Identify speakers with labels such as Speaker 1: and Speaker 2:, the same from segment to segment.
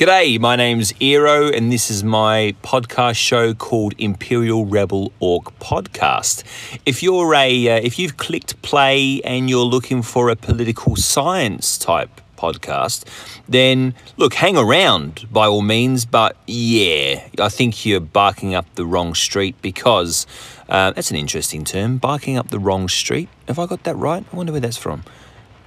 Speaker 1: G'day, my name's Eero, and this is my podcast show called Imperial Rebel Orc Podcast. If you're a, uh, if you've clicked play and you're looking for a political science type podcast, then look, hang around by all means. But yeah, I think you're barking up the wrong street because uh, that's an interesting term, barking up the wrong street. Have I got that right? I wonder where that's from.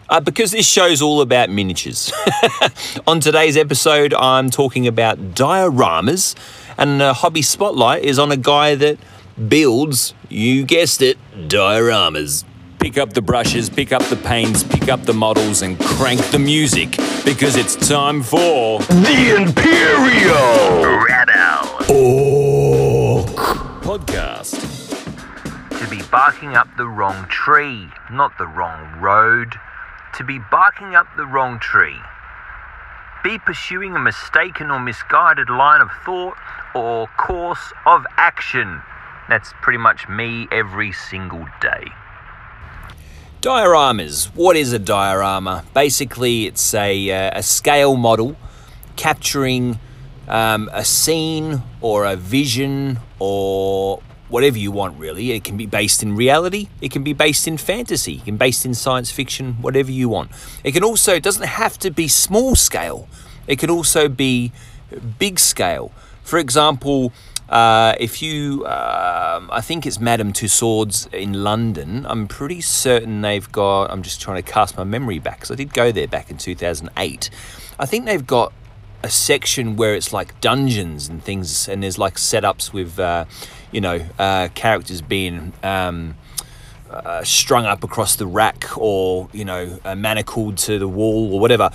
Speaker 1: Uh, because this show's all about miniatures. on today's episode, I'm talking about dioramas, and the hobby spotlight is on a guy that builds, you guessed it, dioramas. Pick up the brushes, pick up the paints, pick up the models, and crank the music because it's time for
Speaker 2: The Imperial
Speaker 3: Rebel
Speaker 2: Orc
Speaker 1: podcast.
Speaker 3: to be barking up the wrong tree, not the wrong road. To be barking up the wrong tree. Be pursuing a mistaken or misguided line of thought or course of action. That's pretty much me every single day.
Speaker 1: Dioramas. What is a diorama? Basically, it's a, uh, a scale model capturing um, a scene or a vision or whatever you want, really. It can be based in reality, it can be based in fantasy, it can be based in science fiction, whatever you want. It can also, it doesn't have to be small scale, it can also be big scale. For example, uh, if you, um, I think it's Madame Tussauds in London. I'm pretty certain they've got. I'm just trying to cast my memory back because I did go there back in 2008. I think they've got a section where it's like dungeons and things, and there's like setups with, uh, you know, uh, characters being. Um, uh, strung up across the rack or you know uh, manacled to the wall or whatever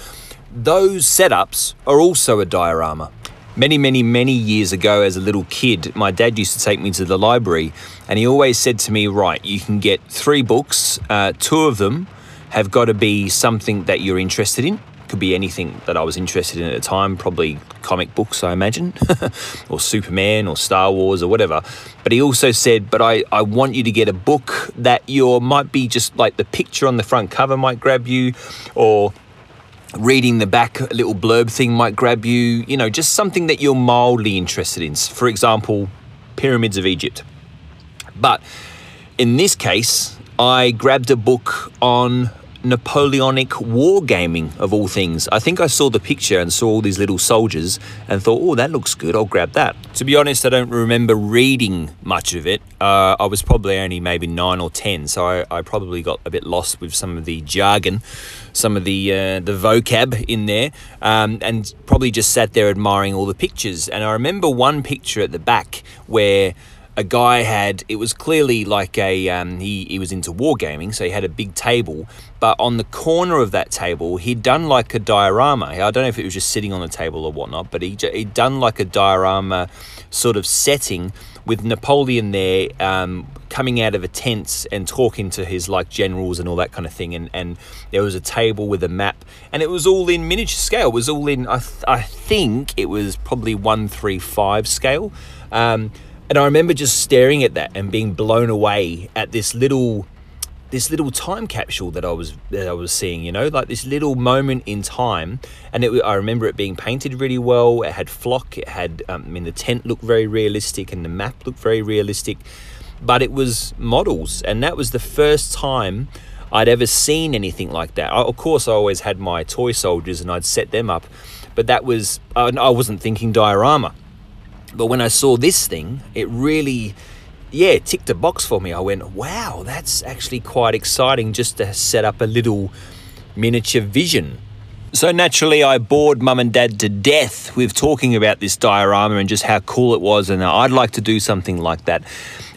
Speaker 1: those setups are also a diorama many many many years ago as a little kid my dad used to take me to the library and he always said to me right you can get three books uh, two of them have got to be something that you're interested in could be anything that I was interested in at the time, probably comic books, I imagine, or Superman or Star Wars or whatever. But he also said, But I, I want you to get a book that you might be just like the picture on the front cover might grab you, or reading the back little blurb thing might grab you, you know, just something that you're mildly interested in. For example, Pyramids of Egypt. But in this case, I grabbed a book on Napoleonic wargaming of all things. I think I saw the picture and saw all these little soldiers and thought, oh, that looks good, I'll grab that. To be honest, I don't remember reading much of it. Uh, I was probably only maybe nine or ten, so I, I, probably got a bit lost with some of the jargon, some of the uh, the vocab in there, um, and probably just sat there admiring all the pictures. And I remember one picture at the back where a guy had it was clearly like a um, he, he was into wargaming so he had a big table but on the corner of that table he'd done like a diorama. I don't know if it was just sitting on the table or whatnot but he, he'd done like a diorama sort of setting with napoleon there um, coming out of a tent and talking to his like generals and all that kind of thing and, and there was a table with a map and it was all in miniature scale. It was all in i, th- I think it was probably 135 scale. Um, and I remember just staring at that and being blown away at this little this little time capsule that I was that I was seeing, you know, like this little moment in time, and it. I remember it being painted really well. It had flock. It had. Um, I mean, the tent looked very realistic, and the map looked very realistic, but it was models, and that was the first time I'd ever seen anything like that. I, of course, I always had my toy soldiers, and I'd set them up, but that was. I, I wasn't thinking diorama. But when I saw this thing, it really, yeah, ticked a box for me. I went, wow, that's actually quite exciting just to set up a little miniature vision. So naturally, I bored mum and dad to death with talking about this diorama and just how cool it was, and I'd like to do something like that.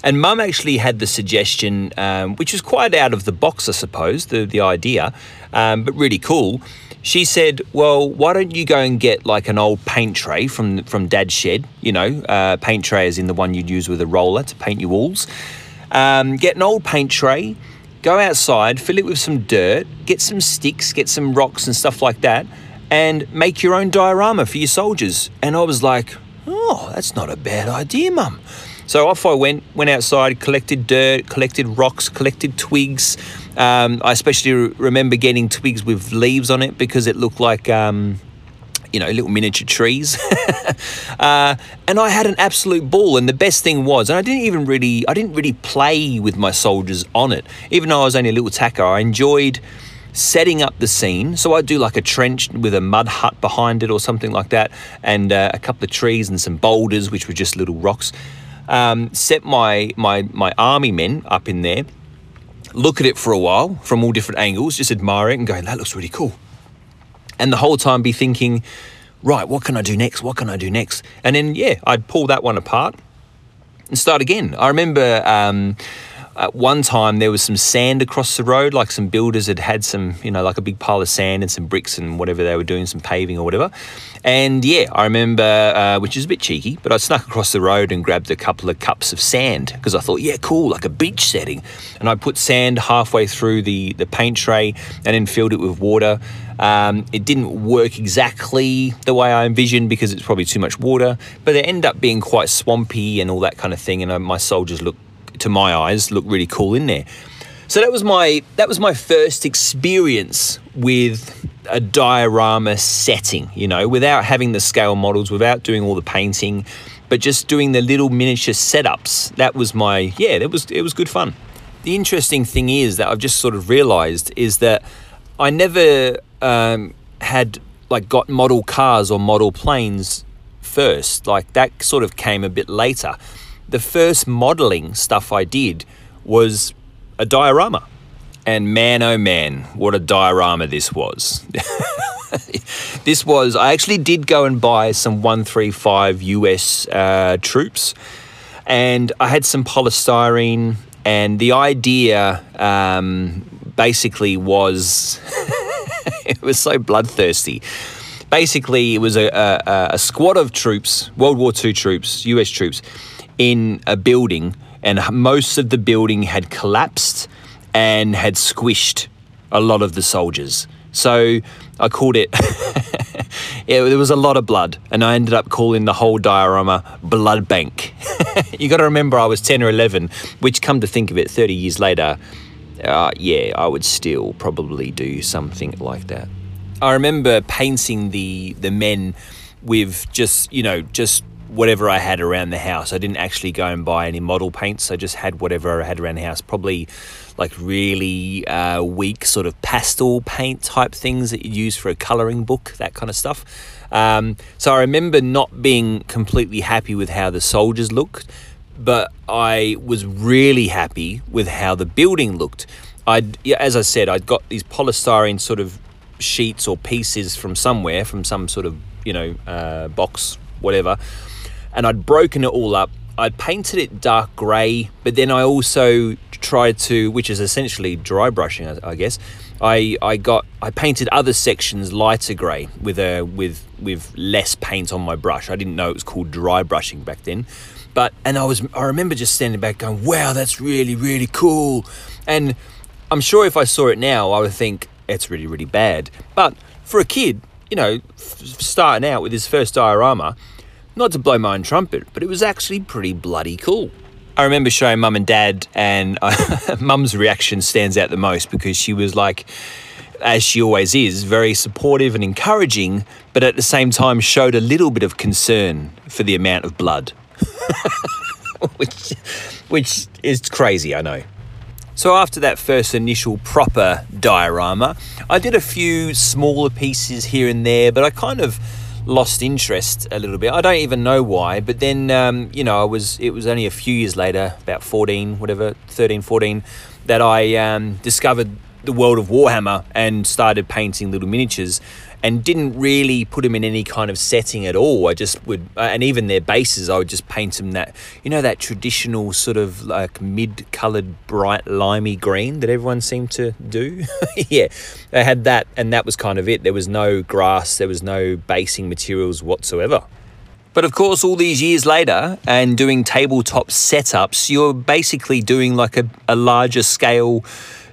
Speaker 1: And mum actually had the suggestion, um, which was quite out of the box, I suppose, the, the idea, um, but really cool she said, "Well, why don't you go and get like an old paint tray from from Dad's shed? You know, uh, paint tray is in the one you'd use with a roller to paint your walls. Um, get an old paint tray, go outside, fill it with some dirt, get some sticks, get some rocks and stuff like that, and make your own diorama for your soldiers." And I was like, "Oh, that's not a bad idea, Mum." So off I went, went outside, collected dirt, collected rocks, collected twigs. Um, I especially remember getting twigs with leaves on it because it looked like um, you know, little miniature trees. uh, and I had an absolute ball. And the best thing was, and I didn't even really, I didn't really play with my soldiers on it. Even though I was only a little tacker, I enjoyed setting up the scene. So I'd do like a trench with a mud hut behind it or something like that, and uh, a couple of trees and some boulders, which were just little rocks. Um, set my, my, my army men up in there, look at it for a while from all different angles, just admire it and go, that looks really cool. And the whole time be thinking, right, what can I do next? What can I do next? And then, yeah, I'd pull that one apart and start again. I remember um, at one time there was some sand across the road, like some builders had had some, you know, like a big pile of sand and some bricks and whatever they were doing, some paving or whatever. And yeah, I remember, uh, which is a bit cheeky, but I snuck across the road and grabbed a couple of cups of sand because I thought, yeah, cool, like a beach setting. And I put sand halfway through the, the paint tray and then filled it with water. Um, it didn't work exactly the way I envisioned because it's probably too much water, but it ended up being quite swampy and all that kind of thing. And uh, my soldiers looked to my eyes, look really cool in there. So that was my that was my first experience with a diorama setting, you know, without having the scale models, without doing all the painting, but just doing the little miniature setups. That was my yeah, that was it was good fun. The interesting thing is that I've just sort of realized is that I never um, had like got model cars or model planes first. Like that sort of came a bit later the first modeling stuff I did was a diorama. And man, oh man, what a diorama this was. this was, I actually did go and buy some 135 US uh, troops, and I had some polystyrene, and the idea um, basically was it was so bloodthirsty. Basically, it was a, a, a squad of troops, World War II troops, US troops, in a building, and most of the building had collapsed and had squished a lot of the soldiers. So I called it, there was a lot of blood, and I ended up calling the whole diorama Blood Bank. you got to remember, I was 10 or 11, which, come to think of it, 30 years later, uh, yeah, I would still probably do something like that. I remember painting the the men with just you know just whatever I had around the house. I didn't actually go and buy any model paints. I just had whatever I had around the house. Probably like really uh, weak sort of pastel paint type things that you use for a coloring book, that kind of stuff. Um, so I remember not being completely happy with how the soldiers looked, but I was really happy with how the building looked. I, as I said, I'd got these polystyrene sort of sheets or pieces from somewhere, from some sort of you know uh, box, whatever and I'd broken it all up. I'd painted it dark grey, but then I also tried to, which is essentially dry brushing, I, guess. I, I got I painted other sections lighter grey with a with with less paint on my brush. I didn't know it was called dry brushing back then, but and I was I remember just standing back going, "Wow, that's really really cool," and I'm sure if I saw it now, I would think it's really really bad. But for a kid, you know, starting out with his first diorama, not to blow my own trumpet, but it was actually pretty bloody cool. I remember showing mum and dad, and uh, mum's reaction stands out the most because she was like, as she always is, very supportive and encouraging, but at the same time showed a little bit of concern for the amount of blood. which, which is crazy, I know. So, after that first initial proper diorama, I did a few smaller pieces here and there, but I kind of lost interest a little bit. I don't even know why, but then um, you know, I was it was only a few years later, about 14, whatever, 13, 14, that I um, discovered the world of Warhammer and started painting little miniatures and didn't really put them in any kind of setting at all. I just would, uh, and even their bases, I would just paint them that, you know, that traditional sort of like mid colored bright limey green that everyone seemed to do. yeah, they had that, and that was kind of it. There was no grass, there was no basing materials whatsoever. But of course, all these years later, and doing tabletop setups, you're basically doing like a, a larger scale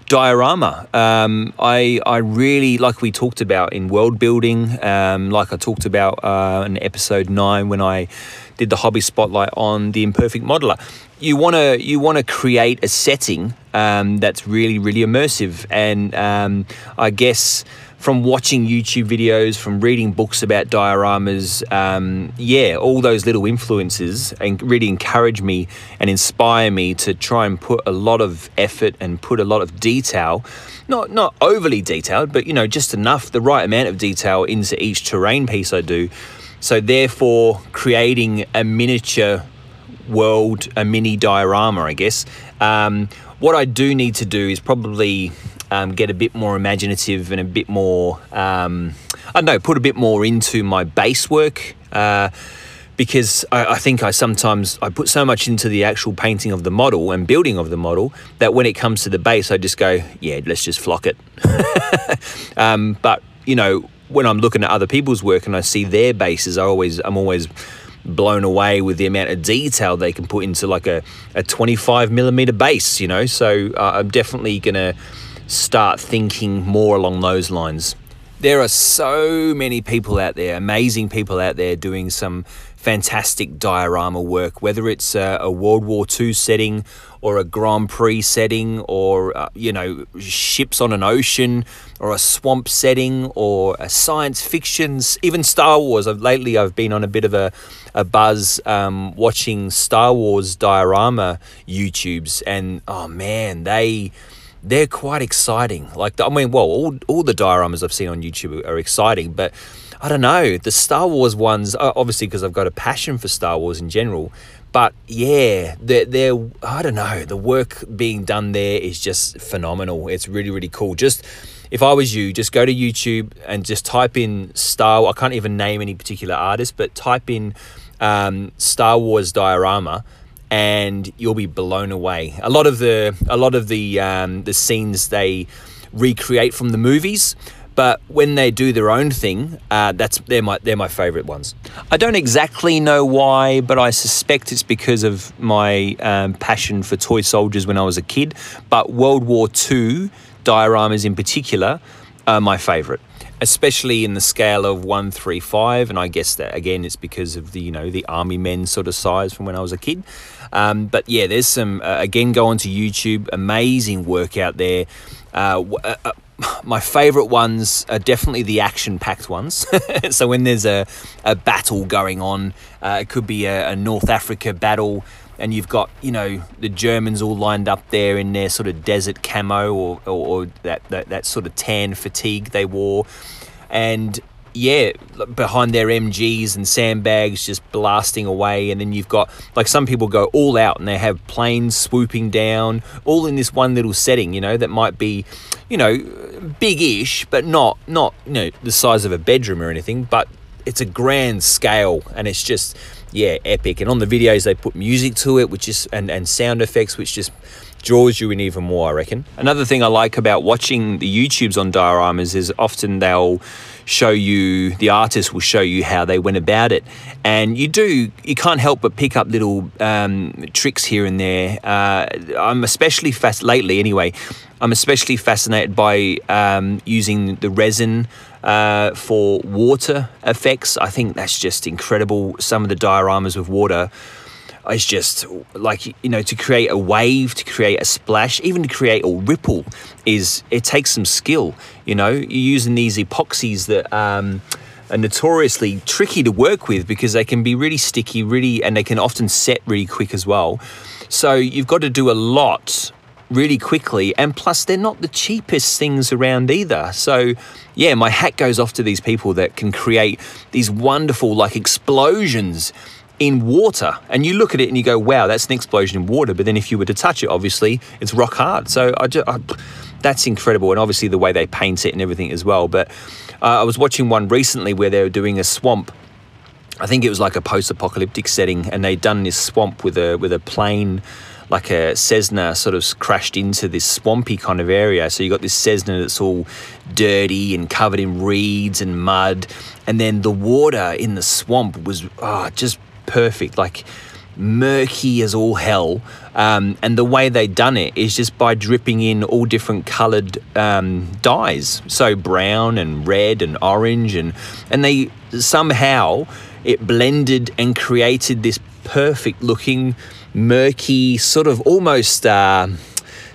Speaker 1: diorama. Um, I I really like we talked about in world building, um, like I talked about uh, in episode nine when I did the hobby spotlight on the imperfect modeler. You want to you want to create a setting um, that's really really immersive, and um, I guess from watching YouTube videos, from reading books about dioramas, um, yeah, all those little influences and really encourage me and inspire me to try and put a lot of effort and put a lot of detail, not not overly detailed, but you know just enough, the right amount of detail into each terrain piece I do. So therefore, creating a miniature world, a mini diorama, I guess. Um, what I do need to do is probably um, get a bit more imaginative and a bit more, um, I don't know, put a bit more into my base work. Uh, because I, I, think I sometimes I put so much into the actual painting of the model and building of the model that when it comes to the base, I just go, yeah, let's just flock it. um, but you know, when I'm looking at other people's work and I see their bases, I always I'm always blown away with the amount of detail they can put into like a, a 25 millimeter base, you know. So uh, I'm definitely gonna start thinking more along those lines. There are so many people out there, amazing people out there doing some fantastic diorama work, whether it's a, a World War II setting or a Grand Prix setting or, uh, you know, ships on an ocean or a swamp setting or a science fiction, even Star Wars. I've, lately, I've been on a bit of a, a buzz um, watching Star Wars diorama YouTubes, and oh man, they they're quite exciting. Like, I mean, well, all, all the dioramas I've seen on YouTube are exciting, but I don't know. The Star Wars ones, obviously, because I've got a passion for Star Wars in general, but yeah, they're, they're, I don't know, the work being done there is just phenomenal. It's really, really cool. Just, if I was you, just go to YouTube and just type in Star, I can't even name any particular artist, but type in um, Star Wars diorama and you'll be blown away. A lot of the a lot of the um, the scenes they recreate from the movies. But when they do their own thing, uh, that's they're my they're my favourite ones. I don't exactly know why, but I suspect it's because of my um, passion for toy soldiers when I was a kid. But World War II dioramas in particular are my favourite especially in the scale of 135 and i guess that again it's because of the you know the army men sort of size from when i was a kid um, but yeah, there's some, uh, again, go onto YouTube, amazing work out there. Uh, uh, uh my favorite ones are definitely the action packed ones. so when there's a, a battle going on, uh, it could be a, a, North Africa battle, and you've got, you know, the Germans all lined up there in their sort of desert camo or, or, or that, that, that sort of tan fatigue they wore. And yeah, behind their MGs and sandbags just blasting away. And then you've got, like, some people go all out and they have planes swooping down, all in this one little setting, you know, that might be, you know, big ish, but not, not, you know, the size of a bedroom or anything, but it's a grand scale and it's just, yeah, epic. And on the videos, they put music to it, which is, and, and sound effects, which just, draws you in even more, I reckon. Another thing I like about watching the YouTubes on dioramas is often they'll show you, the artist will show you how they went about it. And you do, you can't help but pick up little um, tricks here and there. Uh, I'm especially fast, lately anyway, I'm especially fascinated by um, using the resin uh, for water effects. I think that's just incredible. Some of the dioramas with water is just like you know to create a wave to create a splash even to create a ripple is it takes some skill you know? You're using these epoxies that um, are notoriously tricky to work with because they can be really sticky really and they can often set really quick as well. So you've got to do a lot really quickly and plus they're not the cheapest things around either. So yeah my hat goes off to these people that can create these wonderful like explosions in water. And you look at it and you go, wow, that's an explosion in water. But then if you were to touch it, obviously, it's rock hard. So I just, I, that's incredible. And obviously, the way they paint it and everything as well. But uh, I was watching one recently where they were doing a swamp. I think it was like a post-apocalyptic setting, and they'd done this swamp with a with a plane, like a Cessna, sort of crashed into this swampy kind of area. So you got this Cessna that's all dirty and covered in reeds and mud, and then the water in the swamp was oh, just perfect, like murky as all hell. Um, and the way they done it is just by dripping in all different coloured um, dyes, so brown and red and orange, and and they somehow it blended and created this perfect looking, murky, sort of almost uh,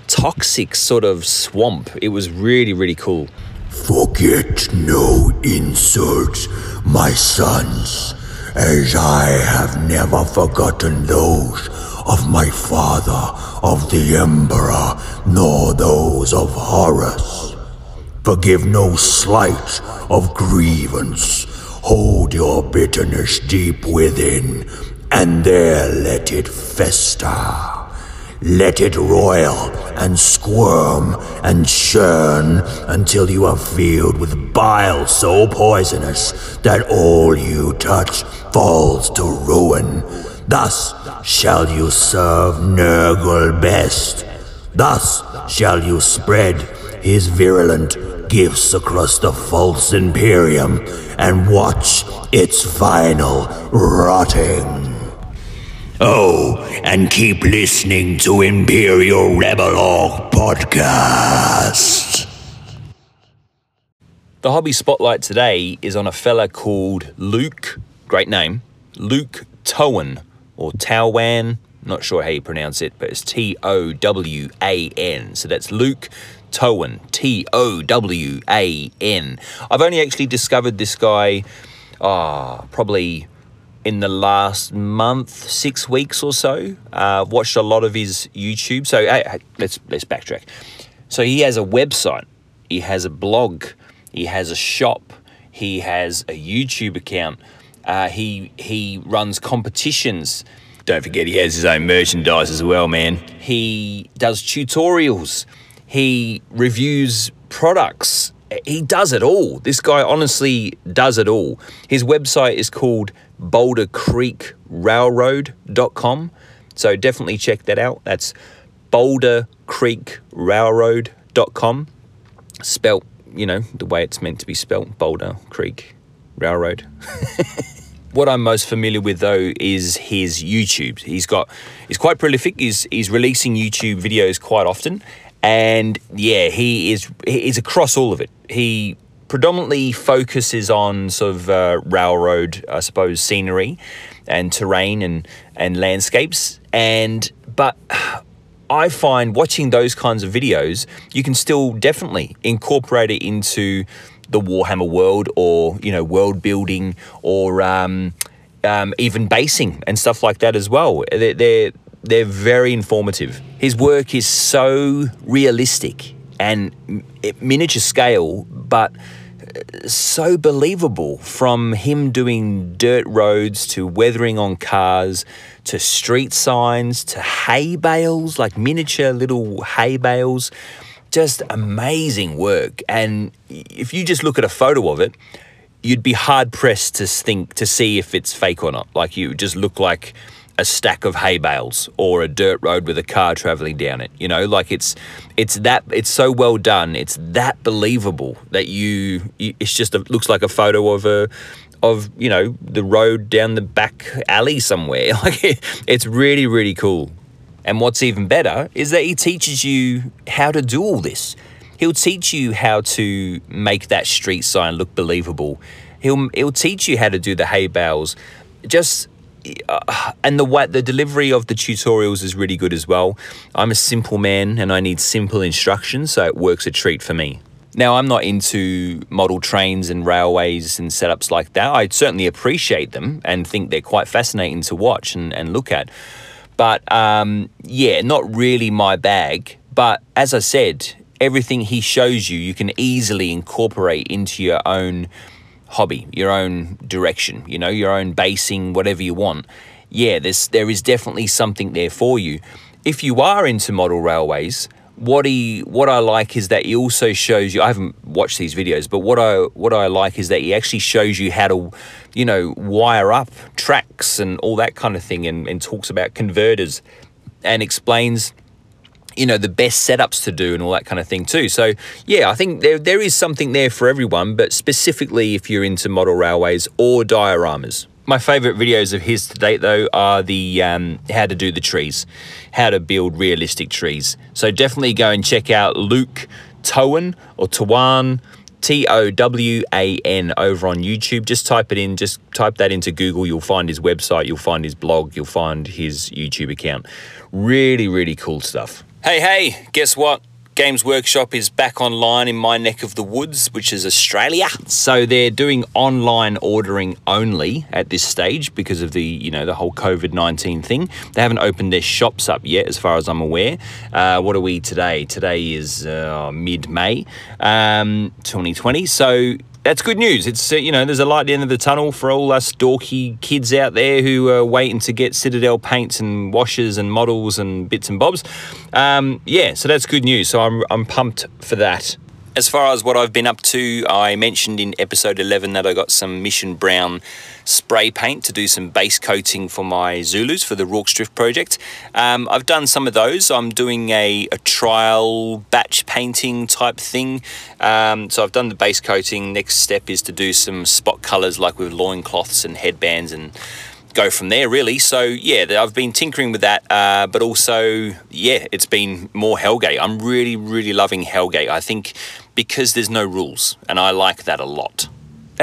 Speaker 1: toxic sort of swamp. It was really really cool
Speaker 2: Forget no insults, my sons, as I have never forgotten those of my father, of the Emperor, nor those of Horus. Forgive no slight of grievance. Hold your bitterness deep within, and there let it fester. Let it roil and squirm and churn until you are filled with bile so poisonous that all you touch falls to ruin. Thus shall you serve Nurgle best. Thus shall you spread his virulent gifts across the false Imperium and watch its final rotting. Oh, and keep listening to Imperial Rebel Orc Podcast.
Speaker 1: The hobby spotlight today is on a fella called Luke, great name, Luke Towan or Towan, not sure how you pronounce it, but it's T O W A N. So that's Luke Towan, T O W A N. I've only actually discovered this guy, ah, probably in the last month, six weeks or so. Uh, I've watched a lot of his YouTube. So hey, let's let's backtrack. So he has a website, he has a blog, he has a shop, he has a YouTube account. Uh, he he runs competitions. Don't forget he has his own merchandise as well, man. He does tutorials. He reviews products. He does it all. This guy honestly does it all. His website is called bouldercreekrailroad.com. So definitely check that out. That's bouldercreekrailroad.com. Spelt, you know, the way it's meant to be spelt Boulder Creek Railroad. what I'm most familiar with though is his YouTube. He's got he's quite prolific. He's he's releasing YouTube videos quite often, and yeah, he is he is across all of it. He predominantly focuses on sort of uh, railroad, I suppose, scenery and terrain and and landscapes. And but I find watching those kinds of videos, you can still definitely incorporate it into the Warhammer world, or you know, world building, or um, um, even basing and stuff like that as well. They're, they're they're very informative. His work is so realistic and miniature scale, but uh, so believable from him doing dirt roads to weathering on cars to street signs to hay bales, like miniature little hay bales. Just amazing work. And if you just look at a photo of it, you'd be hard pressed to think to see if it's fake or not. Like you just look like a stack of hay bales or a dirt road with a car traveling down it. You know, like it's it's that it's so well done. It's that believable that you, it's just a, looks like a photo of a of you know the road down the back alley somewhere. Like it's really really cool. And what's even better is that he teaches you how to do all this. He'll teach you how to make that street sign look believable. He'll he'll teach you how to do the hay bales. Just and the way the delivery of the tutorials is really good as well. I'm a simple man and I need simple instructions, so it works a treat for me. Now, I'm not into model trains and railways and setups like that. I certainly appreciate them and think they're quite fascinating to watch and, and look at. But um, yeah, not really my bag. But as I said, everything he shows you, you can easily incorporate into your own hobby, your own direction, you know, your own basing, whatever you want. Yeah, there's there is definitely something there for you. If you are into model railways, what he what I like is that he also shows you I haven't watched these videos, but what I what I like is that he actually shows you how to, you know, wire up tracks and all that kind of thing and, and talks about converters and explains you know the best setups to do and all that kind of thing too so yeah i think there, there is something there for everyone but specifically if you're into model railways or dioramas my favorite videos of his to date though are the um, how to do the trees how to build realistic trees so definitely go and check out luke towan or tawan T O W A N over on YouTube. Just type it in, just type that into Google. You'll find his website, you'll find his blog, you'll find his YouTube account. Really, really cool stuff. Hey, hey, guess what? Games Workshop is back online in my neck of the woods, which is Australia. So they're doing online ordering only at this stage because of the you know the whole COVID nineteen thing. They haven't opened their shops up yet, as far as I'm aware. Uh, what are we today? Today is uh, mid May, um, 2020. So that's good news. It's uh, you know there's a light at the end of the tunnel for all us dorky kids out there who are waiting to get Citadel paints and washes and models and bits and bobs. Um, yeah, so that's good news. So I'm I'm pumped for that. As far as what I've been up to, I mentioned in episode 11 that I got some Mission Brown spray paint to do some base coating for my Zulus for the Rorke's Drift project. Um, I've done some of those. I'm doing a, a trial batch painting type thing. Um, so I've done the base coating. Next step is to do some spot colours like with loincloths and headbands and go from there really. So yeah i've been tinkering with that uh, but also yeah it's been more hellgate. I'm really really loving hellgate. I think because there's no rules and i like that a lot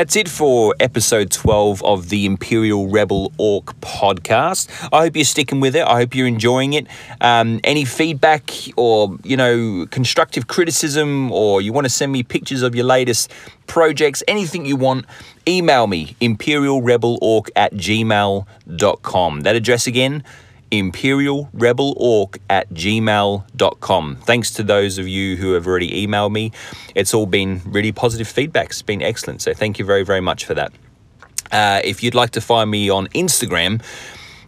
Speaker 1: that's it for episode 12 of the Imperial Rebel Orc podcast. I hope you're sticking with it. I hope you're enjoying it. Um, any feedback or, you know, constructive criticism, or you want to send me pictures of your latest projects, anything you want, email me, imperialrebelorc at gmail.com. That address again, imperialrebelorc at gmail.com. Thanks to those of you who have already emailed me. It's all been really positive feedback. It's been excellent. So thank you very, very much for that. Uh, if you'd like to find me on Instagram,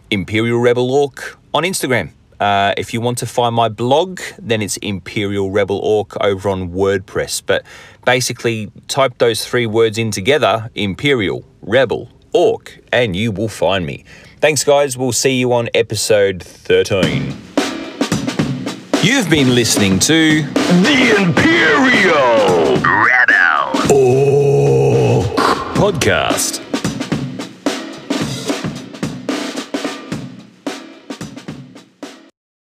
Speaker 1: Imperial Rebel Orc on Instagram. Uh, if you want to find my blog, then it's Imperial Rebel Orc over on WordPress. But basically, type those three words in together Imperial Rebel Orc, and you will find me. Thanks, guys. We'll see you on episode 13. You've been listening to
Speaker 2: The Imperial. Orc.
Speaker 1: Podcast.